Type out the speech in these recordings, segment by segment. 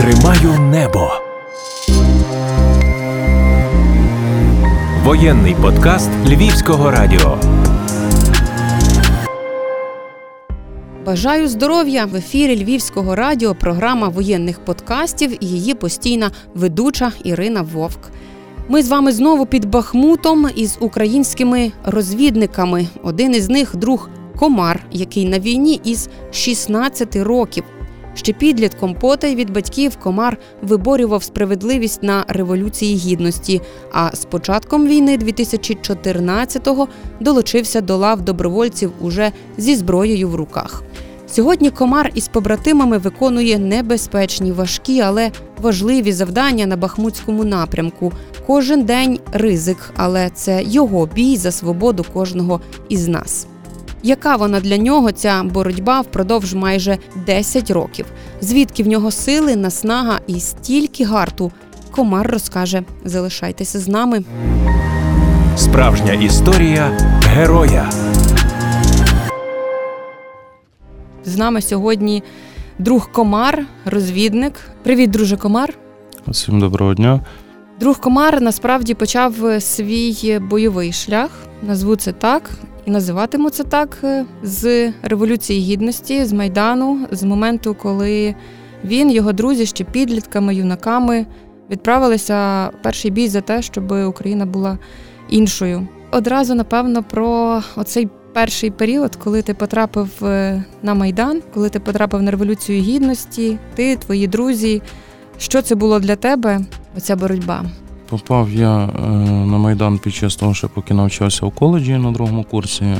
Тримаю небо. Воєнний подкаст Львівського радіо. Бажаю здоров'я в ефірі Львівського радіо. Програма воєнних подкастів і її постійна ведуча Ірина Вовк. Ми з вами знову під Бахмутом із українськими розвідниками. Один із них друг Комар, який на війні із 16 років. Ще підлітком потай від батьків комар виборював справедливість на революції гідності. А з початком війни 2014-го долучився до лав добровольців уже зі зброєю в руках. Сьогодні комар із побратимами виконує небезпечні, важкі, але важливі завдання на Бахмутському напрямку. Кожен день ризик, але це його бій за свободу кожного із нас. Яка вона для нього ця боротьба впродовж майже 10 років? Звідки в нього сили, наснага і стільки гарту? Комар розкаже. Залишайтеся з нами. Справжня історія героя. З нами сьогодні друг Комар, розвідник. Привіт, друже Комар. Всім доброго дня. Друг Комар насправді почав свій бойовий шлях, назву це так, і називатиму це так з Революції Гідності, з Майдану, з моменту, коли він, його друзі, ще підлітками, юнаками відправилися в перший бій за те, щоб Україна була іншою. Одразу, напевно, про оцей перший період, коли ти потрапив на Майдан, коли ти потрапив на Революцію Гідності, ти, твої друзі. Що це було для тебе? Оця боротьба? Попав я е, на Майдан під час того, що поки навчався у коледжі на другому курсі, е,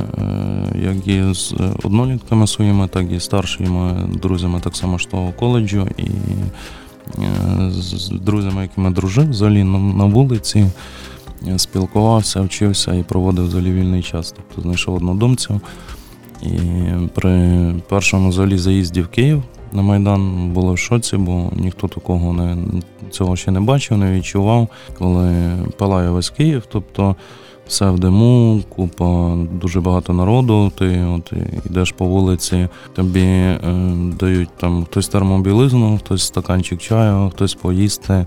як і з однолітками своїми, так і старшими друзями так само з того коледжу, і е, з друзями, якими дружив взагалі на вулиці, спілкувався, вчився і проводив взагалі вільний час. Тобто знайшов однодумців. І при першому взагалі заїзді в Київ на Майдан було в шоці, бо ніхто такого не цього ще не бачив, не відчував, коли палає весь Київ, тобто все в диму, купа дуже багато народу. Ти от йдеш по вулиці, тобі е, дають там хтось термобілизну, хтось стаканчик чаю, хтось поїсти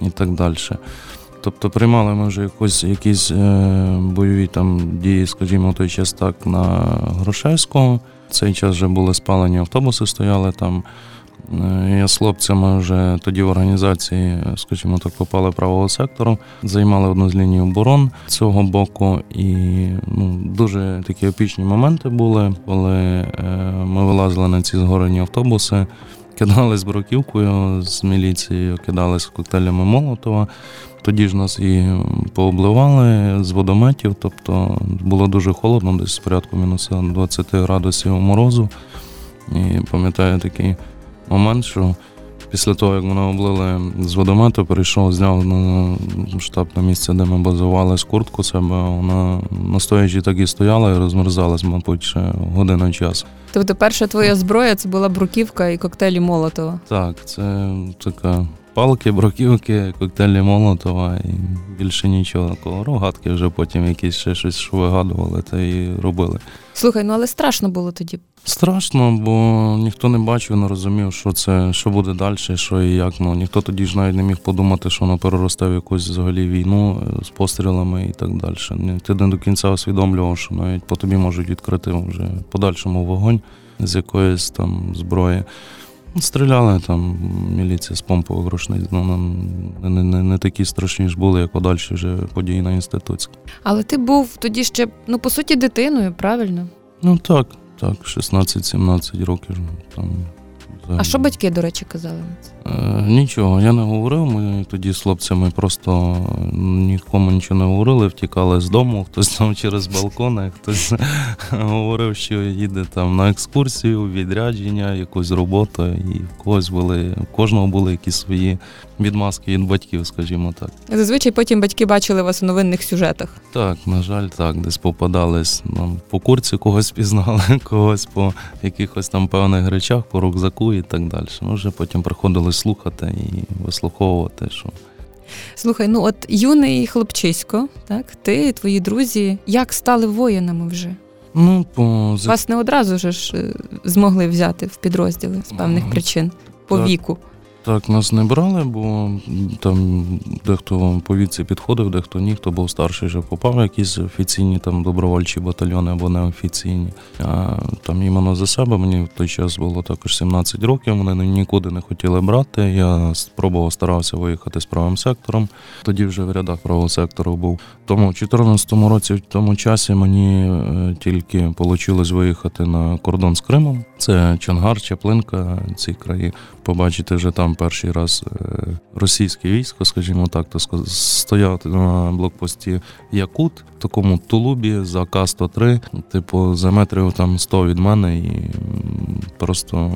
і так далі. Тобто приймали ми вже якось якісь е, бойові там дії, скажімо, той час так на Грушевського. Цей час вже були спалені автобуси, стояли там. Е, я з хлопцями вже тоді в організації, скажімо так, попали правого сектору, займали одну з ліній оборон цього боку, і ну, дуже такі опічні моменти були, коли е, ми вилазили на ці згорені автобуси, кидались бруківкою з міліцією, кидались коктейлями Молотова. Тоді ж нас і пообливали з водометів, тобто було дуже холодно, десь порядку мінус 20 градусів морозу. І пам'ятаю такий момент, що після того, як мене облили з водомету, перейшов, зняв на штаб на місце, де ми базувалися куртку себе, вона настоячи так і стояла і розмерзалась, мабуть, ще годину часу. Тобто перша твоя зброя це була бруківка і коктейлі Молотова? Так, це така палки, бруківки, коктейлі Молотова і більше нічого такого. Рогатки вже потім якісь ще щось що вигадували та і робили. Слухай, ну але страшно було тоді. Страшно, бо ніхто не бачив, не розумів, що це, що буде далі, що і як. Ну ніхто тоді ж навіть не міг подумати, що воно переросте в якусь взагалі війну з пострілами і так далі. Ти не до кінця усвідомлював, що навіть по тобі можуть відкрити вже подальшому вогонь з якоїсь там зброї. Стріляли там, міліція з помпових рушниць, ну, не, не не, такі страшні ж були, як подальші вже події на інститутській. Але ти був тоді ще, ну, по суті, дитиною, правильно? Ну так, так, 16-17 років. там. А що батьки, до речі, казали на це? Е, нічого, я не говорив. Ми тоді з хлопцями просто нікому нічого не говорили, втікали з дому, хтось там через балкони, хтось говорив, що їде там на екскурсію, відрядження, якусь роботу, і в когось були, в кожного були якісь свої відмазки від батьків, скажімо так. Зазвичай потім батьки бачили вас у новинних сюжетах. Так, на жаль, так, десь попадались нам по курці, когось пізнали, когось по якихось там певних речах, по рюкзаку і так далі. Ну, вже потім приходили слухати і вислуховувати. що... Слухай, ну от юний хлопчисько, так, ти твої друзі, як стали воїнами вже? Ну, по... Вас не одразу ж е, змогли взяти в підрозділи з певних причин по так. віку. Так, нас не брали, бо там дехто по віці підходив, дехто ні, хто був старший, вже попав якісь офіційні там добровольчі батальйони або неофіційні. А там іменно за себе мені в той час було також 17 років. Мене нікуди не хотіли брати. Я спробував старався виїхати з правим сектором. Тоді вже в рядах правого сектору був. Тому в 2014 році, в тому часі, мені е, тільки вийшло виїхати на кордон з Кримом. Це Чонгар, Чаплинка, ці краї. Побачити вже там перший раз е, російське військо, скажімо так, то стояти на блокпості Якут, в такому тулубі за К-103, типу, за метрів там 100 від мене, і просто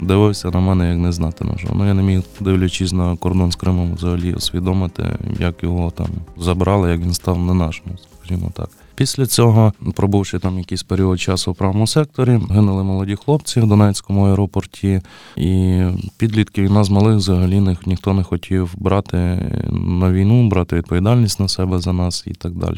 дивився на мене, як не знати на що. Ну я не міг, дивлячись на кордон з Кримом, взагалі усвідомити, як його там забрали, як він став не нашим, скажімо так. Після цього, пробувши там якийсь період часу в правому секторі, гинули молоді хлопці в Донецькому аеропорті, і підлітків і нас малих взагалі ні- ніхто не хотів брати на війну, брати відповідальність на себе за нас і так далі.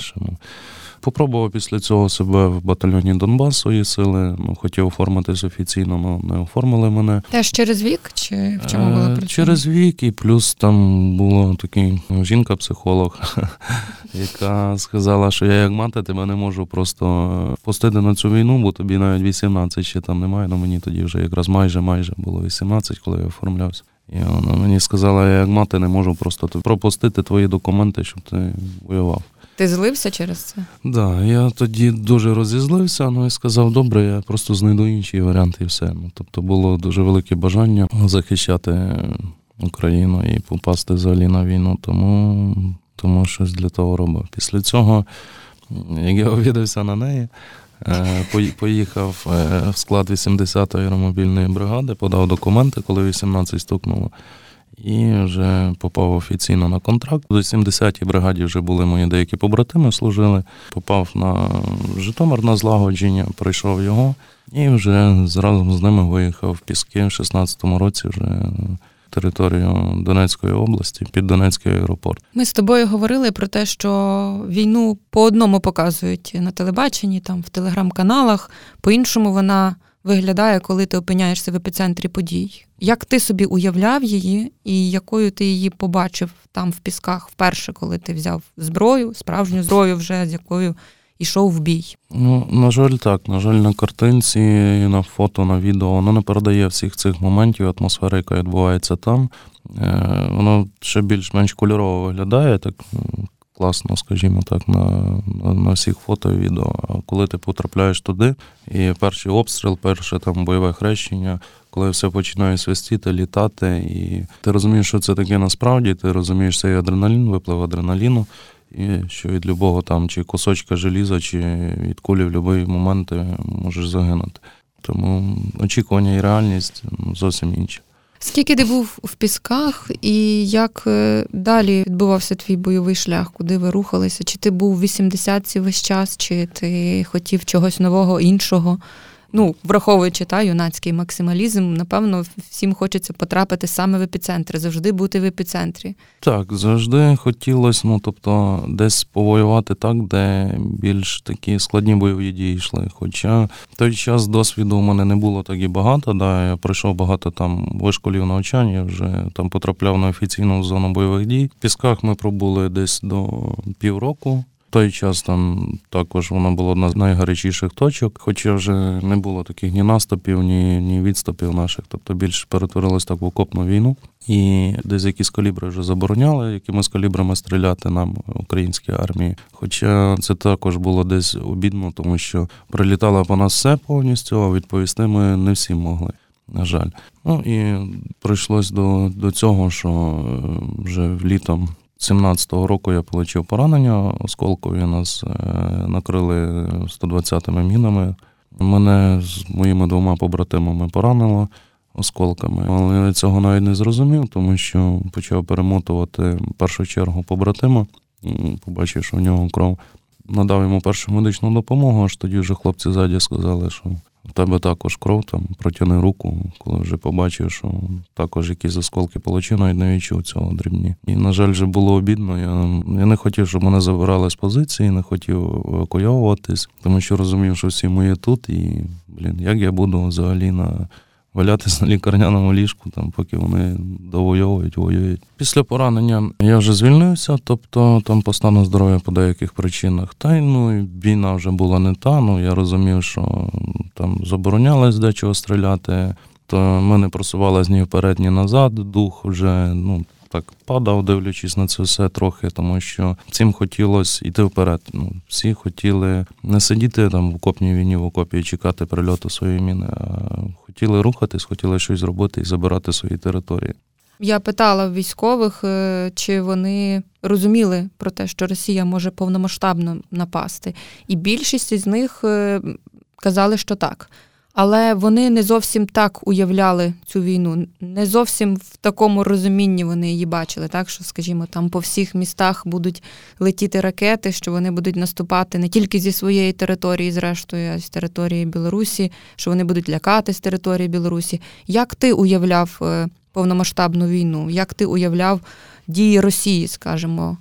Ну, Попробував після цього себе в батальйоні Донбас свої сили. Ну, хотів оформитись офіційно, але не оформили мене. Теж через вік чи в чому була Е, причина? Через вік, і плюс там була такий ну, жінка-психолог, яка сказала, що я як мати тебе не можу просто пустити на цю війну, бо тобі навіть 18 ще там немає. Ну мені тоді вже якраз майже майже було 18, коли я оформлявся. І вона мені сказала, я як мати не можу просто пропустити твої документи, щоб ти воював. Ти злився через це? Да, я тоді дуже розізлився, ну і сказав, добре, я просто знайду інші варіанти і все. Ну, тобто було дуже велике бажання захищати Україну і попасти взагалі на війну, тому, тому щось для того робив. Після цього, як я увідався на неї, е, поїхав е, в склад 80-ї аеромобільної бригади, подав документи, коли 18 стукнуло. І вже попав офіційно на контракт. До 70-й бригаді вже були мої деякі побратими, служили. Попав на Житомир на злагодження, пройшов його, і вже разом з ними виїхав в Піски в 16-му році вже територію Донецької області під Донецький аеропорт. Ми з тобою говорили про те, що війну по одному показують на телебаченні, там в телеграм-каналах, по-іншому вона виглядає, коли ти опиняєшся в епіцентрі подій. Як ти собі уявляв її, і якою ти її побачив там в пісках вперше, коли ти взяв зброю, справжню зброю, вже з якою йшов в бій? Ну, на жаль, так. На жаль, на картинці, на фото, на відео воно не передає всіх цих моментів, атмосфери, яка відбувається там. Е, Воно ще більш-менш кольорово виглядає, так класно, скажімо так, на, на, всіх фото і відео. А коли ти потрапляєш туди, і перший обстріл, перше там бойове хрещення, коли все починає свистіти, літати, і ти розумієш, що це таке насправді, ти розумієш цей адреналін, виплив адреналіну. І що від любого там чи кусочка желіза, чи від кулі в будь-який момент ти можеш загинути. Тому очікування і реальність зовсім інші. Скільки ти був в пісках, і як е, далі відбувався твій бойовий шлях? Куди ви рухалися? Чи ти був в 80-ці весь час, чи ти хотів чогось нового, іншого? Ну, враховуючи та юнацький максималізм, напевно, всім хочеться потрапити саме в епіцентр, завжди бути в епіцентрі. Так, завжди хотілося, ну тобто, десь повоювати так, де більш такі складні бойові дії йшли. Хоча в той час досвіду у мене не було так і багато. Да, я пройшов багато там вишколів навчань, я вже там потрапляв на офіційну зону бойових дій. В пісках ми пробули десь до півроку. Той час там також вона була одна з найгарячіших точок, хоча вже не було таких ні наступів, ні, ні відступів наших. Тобто більше перетворилось так в окопну війну. І десь якісь калібри вже забороняли, якимись калібрами стріляти нам українській армії. Хоча це також було десь обідно, тому що прилітало по нас все повністю, а відповісти ми не всі могли. На жаль. Ну і прийшлось до, до цього, що е, вже літом 17-го року я отримав поранення осколкові. Нас е, накрили 120-ми мінами. Мене з моїми двома побратимами поранило осколками. Але я цього навіть не зрозумів, тому що почав перемотувати першу чергу побратима. Побачив, що в нього кров. Надав йому першу медичну допомогу, аж тоді вже хлопці ззаді сказали, що у тебе також кров, там протяни руку, коли вже побачив, що також якісь осколки отримав, навіть не відчув цього дрібні. І, на жаль, вже було обідно. Я, я не хотів, щоб мене забирали з позиції, не хотів евакуйовуватись, тому що розумів, що всі мої тут, і блін, як я буду взагалі на валятись на лікарняному ліжку, там, поки вони довоюють, воюють. Після поранення я вже звільнився, тобто там по стану здоров'я по деяких причинах. Та й ну, війна вже була не та. Ну я розумів, що там заборонялось дечого стріляти, то ми не просувалися ні вперед, ні назад. Дух вже ну. Так падав, дивлячись на це все трохи, тому що всім хотілося йти вперед. Ну, всі хотіли не сидіти там в окопній війні, в окопі і чекати прильоту своєї міни, а хотіли рухатись, хотіли щось зробити і забирати свої території. Я питала військових, е, чи вони розуміли про те, що Росія може повномасштабно напасти. І більшість із них е, казали, що так. Але вони не зовсім так уявляли цю війну, не зовсім в такому розумінні вони її бачили, так що, скажімо, там по всіх містах будуть летіти ракети, що вони будуть наступати не тільки зі своєї території, зрештою, а й з території Білорусі, що вони будуть лякати з території Білорусі. Як ти уявляв е, повномасштабну війну? Як ти уявляв дії Росії, скажімо?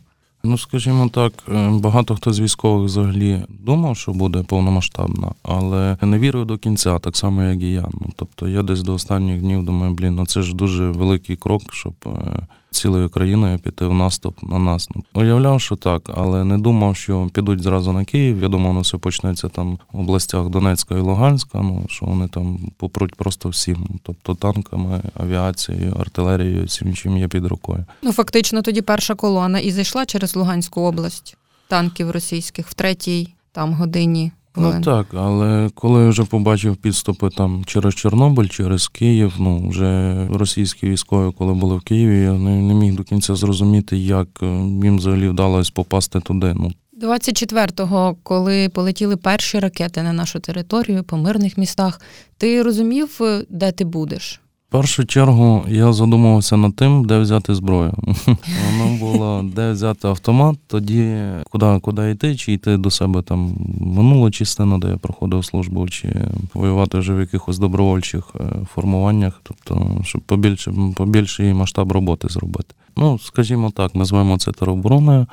Ну, скажімо так, е, багато хто з військових взагалі думав, що буде повномасштабна, але не вірив до кінця, так само, як і я. Ну, тобто я десь до останніх днів думаю, блін, ну це ж дуже великий крок, щоб е, цілою країною піти в наступ на нас. Ну, уявляв, що так, але не думав, що підуть зразу на Київ. Я думав, ну все почнеться там в областях Донецька і Луганська. Ну що вони там попруть просто всім, тобто танками, авіацією, артилерією, всім, чим є під рукою. Ну, фактично, тоді перша колона і зайшла через Луганську область танків російських в третій там годині. Ну так, але коли я вже побачив підступи там через Чорнобиль, через Київ, ну вже російські військові, коли були в Києві, я не, не міг до кінця зрозуміти, як е, їм взагалі вдалося попасти туди. Ну 24-го, коли полетіли перші ракети на нашу територію по мирних містах, ти розумів, е, де ти будеш? Першу чергу я задумувався над тим, де взяти зброю. Воно було де взяти автомат, тоді куди, куди йти, чи йти до себе там минулу частину, де я проходив службу, чи воювати вже в якихось добровольчих е, формуваннях, тобто, щоб побільше, побільший масштаб роботи зробити. Ну, скажімо так, назвемо це теробороною.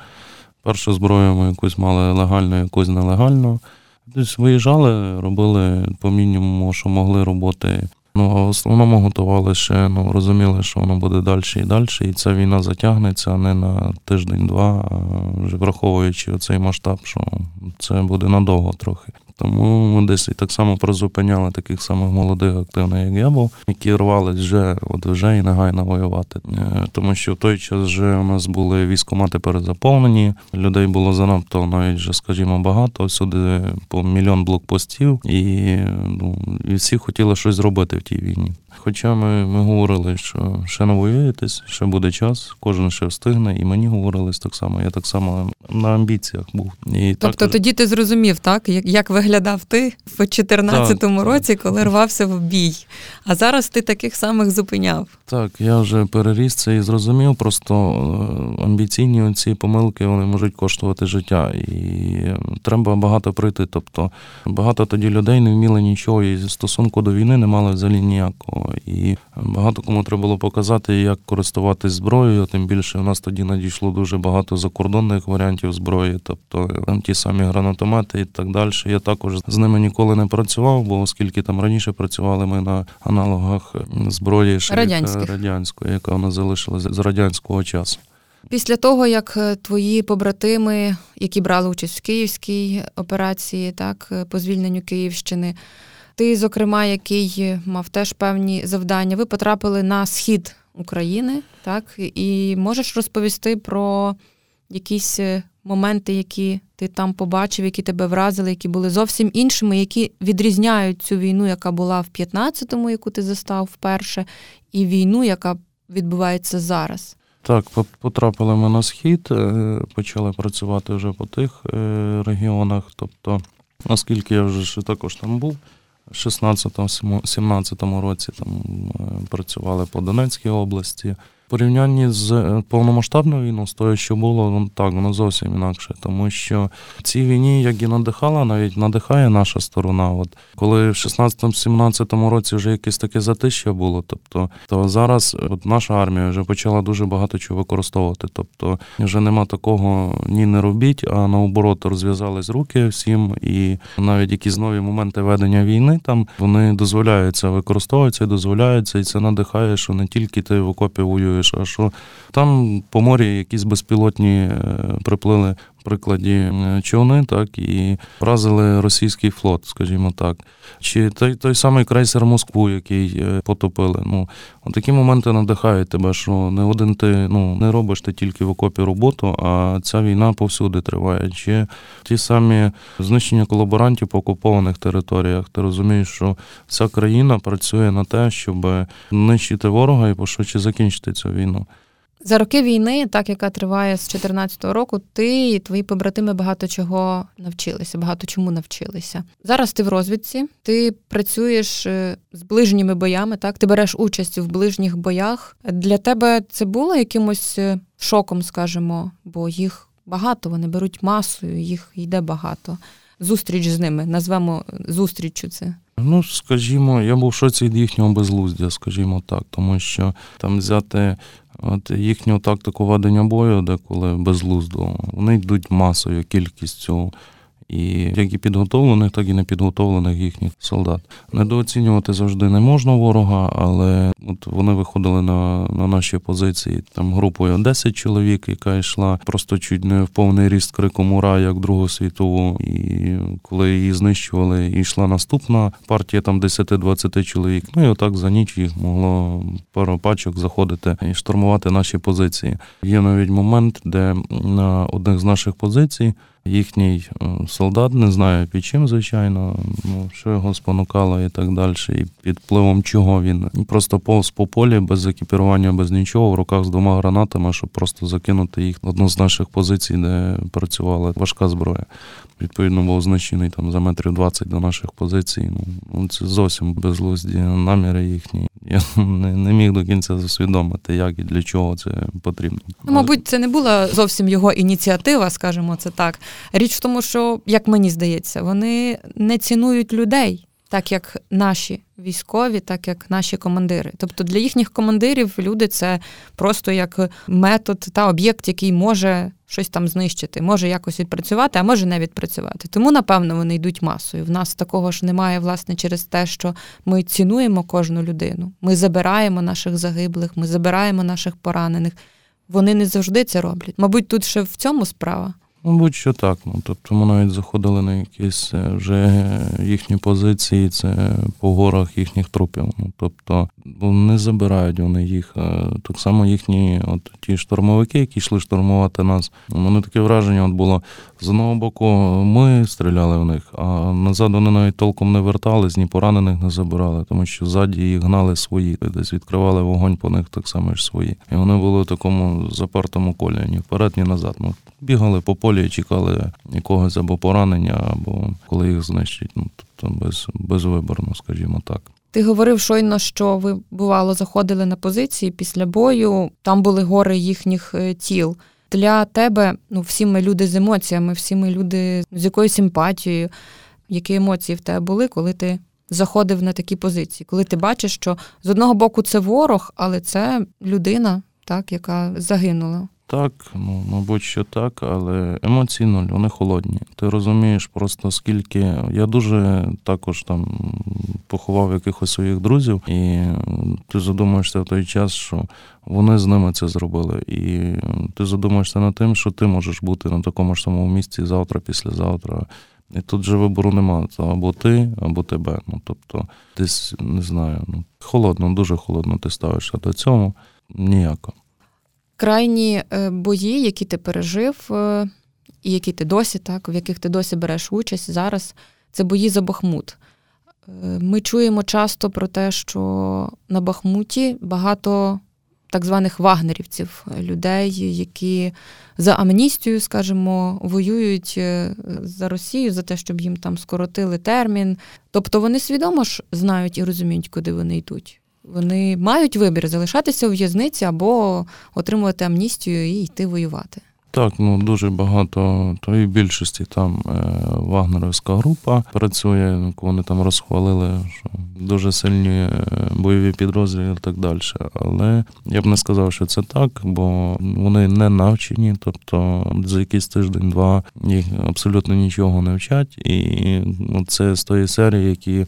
Першу зброю ми якусь мали легально, якусь нелегально. Десь виїжджали, робили по мінімуму, що могли роботи. Ну, а в основному готували ще, ну, розуміли, що воно буде далі і далі, і ця війна затягнеться не на тиждень-два, а вже враховуючи оцей масштаб, що це буде надовго трохи. Тому ми десь і так само призупиняли таких самих молодих активних, як я був, які рвались вже, от вже і негайно воювати. Е, Тому що в той час вже у нас були військомати перезаповнені, людей було занадто навіть вже, скажімо, багато. Сюди по мільйон блокпостів, і, ну, і всі хотіли щось зробити в тій війні. Хоча ми, ми говорили, що ще не воюєтесь, ще буде час, кожен ще встигне, і мені говорили так само. Я так само на амбіціях був. І Тобто так, тоді ти зрозумів, так, як, як виглядав ти в 2014 Так, році, так, коли так. рвався в бій. А зараз ти таких самих зупиняв. Так, я вже переріс це і зрозумів. Просто е, амбіційні ці помилки вони можуть коштувати життя. І е, треба багато пройти. Тобто багато тоді людей не вміли нічого і стосунку до війни не мали взагалі ніякого. І багато кому треба було показати, як користуватись зброєю. Тим більше у нас тоді надійшло дуже багато закордонних варіантів зброї, тобто там ті самі гранатомети і так далі. Я також з ними ніколи не працював, бо оскільки там раніше працювали ми на аналогах зброї ще яка Радянських. радянської, яка у нас залишилася з радянського часу. Після того, як е, твої побратими, які брали участь в київській операції, так, е, по звільненню Київщини, ти, зокрема, який мав теж певні завдання, ви потрапили на схід України, так, і можеш розповісти про якісь е, моменти, які ти там побачив, які тебе вразили, які були зовсім іншими, які відрізняють цю війну, яка була в 15-му, яку ти застав вперше, і війну, яка відбувається зараз. Так, потрапили ми на схід, е, почали працювати вже по тих е, регіонах. Тобто, оскільки я вже також там був, 16-17 році там е, працювали по Донецькій області, В порівнянні з е, повномасштабною війною, з того, що було, ну так, воно зовсім інакше. Тому що цій війні, як і надихала, навіть надихає наша сторона. От коли в 16-17 році вже якесь таке затища було, тобто то зараз от наша армія вже почала дуже багато чого використовувати. Тобто вже нема такого ні не робіть, а наоборот розв'язались руки всім, і навіть якісь нові моменти ведення війни там вони дозволяються використовуються дозволяються, і це надихає, що не тільки ти в окопі воюєш, а що там по морі якісь безпілотні е, приплили прикладі е, човни, так і вразили російський флот, скажімо так. Чи той той самий крейсер Москву, який е, потопили. Ну, такі моменти надихають тебе, що не один ти ну, не робиш ти тільки в окопі роботу, а ця війна повсюди триває. Чи ті самі знищення колаборантів по окупованих територіях, ти розумієш, що вся країна працює на те, щоб нищити ворога і пошвидше закінчити цю війну. За роки війни, так яка триває з 2014 року, ти і твої побратими багато чого навчилися, багато чому навчилися. Зараз ти в розвідці, ти працюєш е, з ближніми боями, так ти береш участь в ближніх боях. Для тебе це було якимось е, шоком, скажімо, бо їх багато, вони беруть масою, їх йде багато. Зустріч з ними назвемо зустріччю це. Ну, скажімо, я був в шоці від їхнього безглуздя, скажімо так, тому що там взяти От їхню тактику ведення бою, деколи безглуздо, вони йдуть масою, кількістю і як і підготовлених, так і непідготовлених їхніх солдат. Недооцінювати завжди не можна ворога, але от вони виходили на на наші позиції там групою 10 чоловік, яка йшла просто чуть не в повний ріст криком ура, як Другу світову. І коли її знищували, і йшла наступна партія там 10-20 чоловік. Ну і отак за ніч їх могло пару пачок заходити і штурмувати наші позиції. Є навіть момент, де на одних з наших позицій їхній солдат, не знаю під чим, звичайно, ну що його спонукало і так далі. І під впливом чого він просто повз по полі без екіпірування, без нічого, в руках з двома гранатами, щоб просто закинути їх в одну з наших позицій, де працювала важка зброя. Відповідно, був знищений там за метрів 20 до наших позицій. Ну, ну це зовсім безглузді наміри їхні. Я не, не міг до кінця усвідомити, як і для чого це потрібно. Ну, мабуть, це не була зовсім його ініціатива, скажімо це так. Річ в тому, що, як мені здається, вони не цінують людей, так як наші військові, так як наші командири. Тобто для їхніх командирів люди це просто як метод та об'єкт, який може щось там знищити, може якось відпрацювати, а може не відпрацювати. Тому, напевно, вони йдуть масою. В нас такого ж немає, власне, через те, що ми цінуємо кожну людину. Ми забираємо наших загиблих, ми забираємо наших поранених. Вони не завжди це роблять. Мабуть, тут ще в цьому справа. Мабуть, що так. Ну, Тобто ми навіть заходили на якісь е, вже їхні позиції, це по горах їхніх трупів. Ну, Тобто не забирають вони їх. Так само їхні от ті штурмовики, які йшли штурмувати нас. У мене таке враження от було з одного боку, ми стріляли в них, а назад вони навіть толком не вертались, ні поранених не забирали, тому що ззаді їх гнали свої, десь відкривали вогонь по них так само ж свої. І вони були в такому запертому колі, ні вперед, ні назад. Ну, Бігали по полі і чекали якогось або поранення, або коли їх знищать. Ну, тобто без, безвиборно, скажімо так. Ти говорив щойно, що ви бувало заходили на позиції після бою. Там були гори їхніх е, тіл. Для тебе, ну всі ми люди з емоціями, всі ми люди з якоюсь симпатією. Які емоції в тебе були, коли ти заходив на такі позиції? Коли ти бачиш, що з одного боку це ворог, але це людина, так, яка загинула. Так, ну мабуть, що так, але емоції нуль, вони холодні. Ти розумієш просто скільки. Я дуже також там поховав якихось своїх друзів, і ти задумаєшся в той час, що вони з ними це зробили. І ти задумаєшся над тим, що ти можеш бути на такому ж самому місці завтра, післязавтра. І тут же вибору немає. Це або ти, або тебе. Ну тобто, десь не знаю, ну холодно, дуже холодно ти ставишся до цього. Ніяко крайні е, бої, які ти пережив, е, і які ти досі, так, в яких ти досі береш участь зараз, це бої за Бахмут. Е, ми чуємо часто про те, що на Бахмуті багато так званих вагнерівців, людей, які за амністію, скажімо, воюють за Росію, за те, щоб їм там скоротили термін. Тобто вони свідомо ж знають і розуміють, куди вони йдуть. Вони мають вибір залишатися у в'язниці або отримувати амністію і йти воювати. Так, ну дуже багато, то і в більшості там е, вагнерівська група працює, вони там розхвалили, що дуже сильні е, бойові підрозділи і так далі. Але я б не сказав, що це так, бо вони не навчені, тобто за якийсь тиждень-два їх абсолютно нічого не вчать. І це з тої серії, які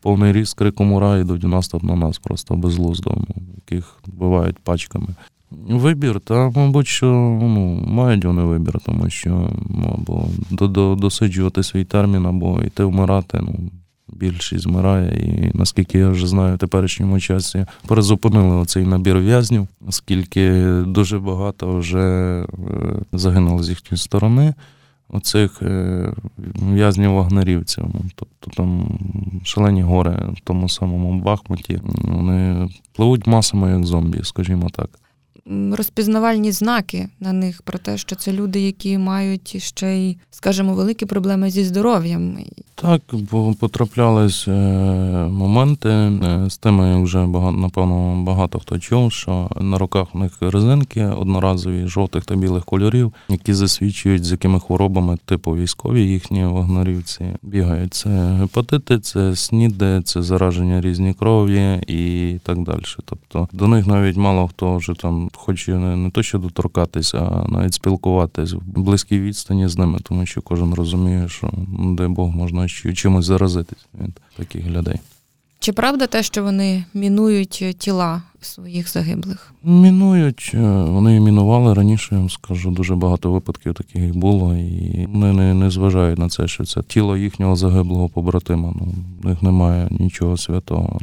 повний ріст криком ура йдуть в наступ на нас просто безглуздо, ну, яких бувають пачками. Вибір, та, мабуть, що ну, мають вони вибір, тому що ну, або до, до, досиджувати свій термін, або йти вмирати. Ну, більшість змирає. І наскільки я вже знаю, в теперішньому часі перезупинили оцей набір в'язнів, оскільки дуже багато вже е, загинуло з їхньої сторони. Оцих е, в'язнів вагнерівців. Тобто там шалені гори в тому самому Бахмуті. Вони пливуть масами, як зомбі, скажімо так. Розпізнавальні знаки на них про те, що це люди, які мають ще й, скажімо, великі проблеми зі здоров'ям. Так, бо потраплялись е, моменти е, з тими, вже багато, напевно, багато хто чув, що на руках у них резинки одноразові жовтих та білих кольорів, які засвідчують, з якими хворобами, типу військові їхні вагнерівці бігають. Це гепатити, це сніди, це зараження різні крові і так далі. Тобто до них навіть мало хто вже там хоче не, не то, що доторкатися, а навіть спілкуватись в близькій відстані з ними, тому що кожен розуміє, що ну, дай Бог можна чимось заразитись від таких людей. Чи правда те, що вони мінують тіла своїх загиблих? Мінують, е, вони і мінували раніше, я вам скажу, дуже багато випадків таких було, і вони не, не зважають на це, що це тіло їхнього загиблого побратима. Ну, в них немає нічого святого.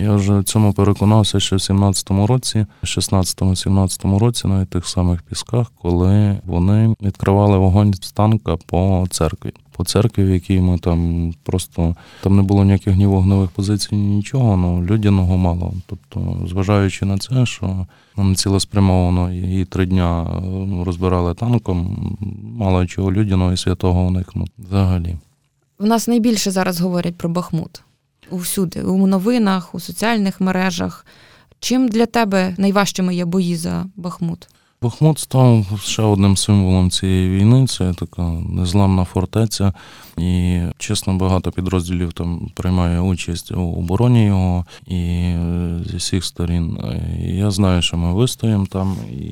Я вже цьому переконався ще в 17-му році, 16-17 році, на тих самих пісках, коли вони відкривали вогонь з танка по церкві. По церкві, в якій ми там просто там не було ніяких ні вогневих позицій, ні нічого, ну людяного мало. Тобто, зважаючи на це, що нам цілеспрямовано її три дня розбирали танком, мало чого людяного і святого у них ну, взагалі. В нас найбільше зараз говорять про Бахмут. Усюди, у новинах, у соціальних мережах. Чим для тебе найважчими є бої за Бахмут? Бахмут став ще одним символом цієї війни. Це така незламна фортеця. І чесно, багато підрозділів там приймає участь у обороні його і е, зі всіх сторін. Я знаю, що ми вистоїмо там, і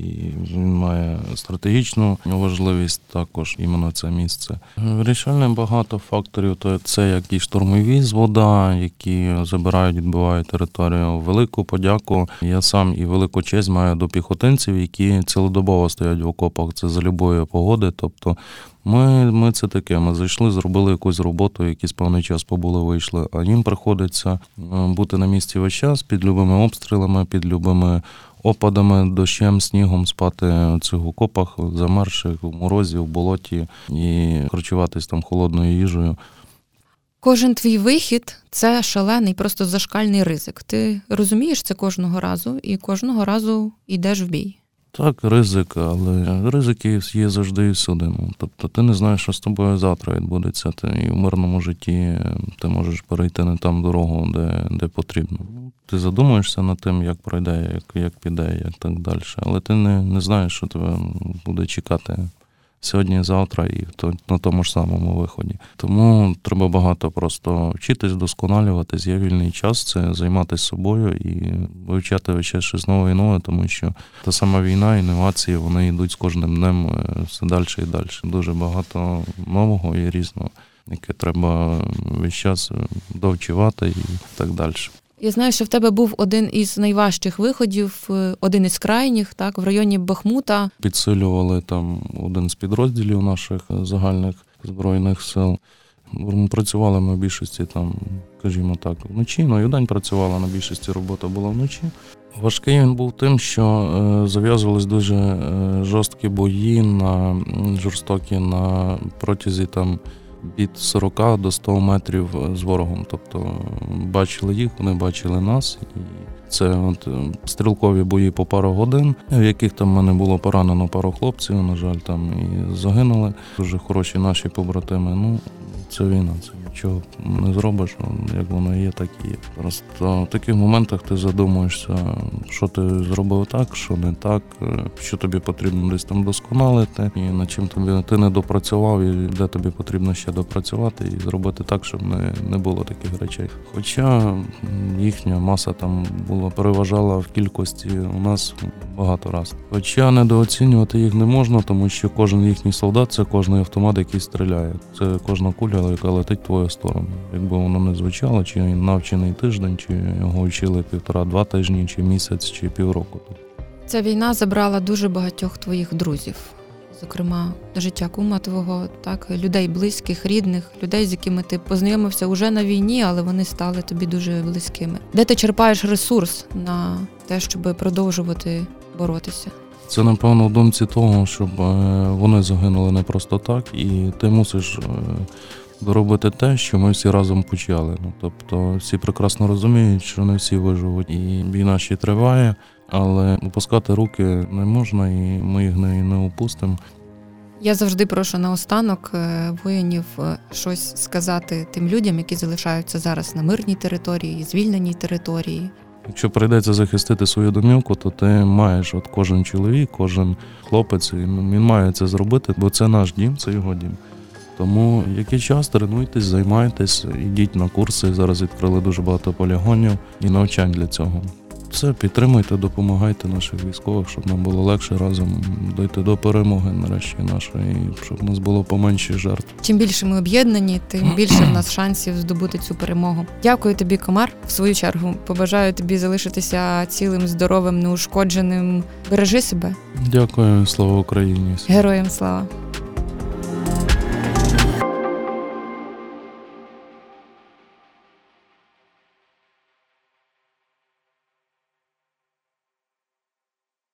він має стратегічну важливість також іменно це місце. Вирішальним багато факторів. То це як і штурмові з вода, які забирають, відбивають територію. Велику подяку. Я сам і велику честь маю до піхотинців, які цілодобово стоять в окопах. Це за любої погоди. Тобто ми, ми це таке. Ми зайшли, зробили якусь роботу, якийсь певний час побули, вийшли. А їм приходиться е, бути на місці весь час під любими обстрілами, під любими опадами, дощем, снігом, спати в цих окопах, замерзших, в морозі, в болоті і харчуватись там холодною їжею. Кожен твій вихід це шалений, просто зашкальний ризик. Ти розумієш це кожного разу і кожного разу йдеш в бій. Так, ризик, але ризики є завжди і всюди. Ну, тобто ти не знаєш, що з тобою завтра відбудеться. Ти і в мирному житті ти можеш перейти не там дорогу, де, де потрібно. Ти задумуєшся над тим, як пройде, як, як піде, як так далі. Але ти не, не знаєш, що тебе буде чекати сьогодні, завтра і то, на тому ж самому виході. Тому треба багато просто вчитись, вдосконалюватись. Є вільний час, це займатися собою і вивчати час щось нове і нове, тому що та сама війна, інновації, вони йдуть з кожним днем е, все далі і далі. Дуже багато нового і різного, яке треба весь час довчувати і так далі. Я знаю, що в тебе був один із найважчих виходів, е, один із крайніх, так, в районі Бахмута. Підсилювали там один з підрозділів наших е, загальних збройних сил. Працювали ми в більшості там, скажімо так, вночі, ну і вдень працювала на більшості робота була вночі. Важкий він був тим, що е, зав'язувались дуже жорсткі бої на жорстокі на протязі там від 40 до 100 метрів з ворогом. Тобто бачили їх, вони бачили нас. І це от е, стрілкові бої по пару годин, в яких там мене було поранено пару хлопців, на жаль, там і загинули. Дуже хороші наші побратими. Ну, це війна, це нічого. не зробиш, як воно є, так і є. Просто в таких моментах ти задумуєшся, що ти зробив так, що не так, е, що тобі потрібно десь там досконалити, і над чим тобі ти не допрацював, і де тобі потрібно ще допрацювати і зробити так, щоб не, не було таких речей. Хоча їхня маса там була переважала в кількості у нас багато раз. Хоча недооцінювати їх не можна, тому що кожен їхній солдат це кожний автомат, який стріляє. Це кожна куля, яка летить в твою сторону. Якби воно не звучало, чи він навчений тиждень, чи його вчили півтора-два тижні, чи місяць, чи півроку. Ця війна забрала дуже багатьох твоїх друзів, зокрема, життя кума твого, так, людей близьких, рідних, людей, з якими ти познайомився уже на війні, але вони стали тобі дуже близькими. Де ти черпаєш ресурс на те, щоб продовжувати боротися? Це напевно в думці того, щоб е, вони загинули не просто так, і ти мусиш доробити те, що ми всі разом почали. Ну тобто всі прекрасно розуміють, що не всі виживуть, і війна ще триває, але опускати руки не можна, і ми їх не, не опустимо. Я завжди прошу наостанок е, воїнів е, щось сказати тим людям, які залишаються зараз на мирній території, звільненій території. Якщо прийдеться захистити свою домівку, то ти маєш, от кожен чоловік, кожен хлопець, він має це зробити, бо це наш дім, це його дім. Тому який час тренуйтесь, займайтесь, ідіть на курси. Зараз відкрили дуже багато полігонів і навчань для цього. Все, підтримуйте, допомагайте наших військових, щоб нам було легше разом дойти до перемоги нарешті нашої, щоб у нас було поменше жертв. Чим більше ми об'єднані, тим більше в нас шансів здобути цю перемогу. Дякую тобі, комар. В свою чергу побажаю тобі залишитися цілим, здоровим, неушкодженим. Бережи себе, Дякую, слава Україні! героям слава.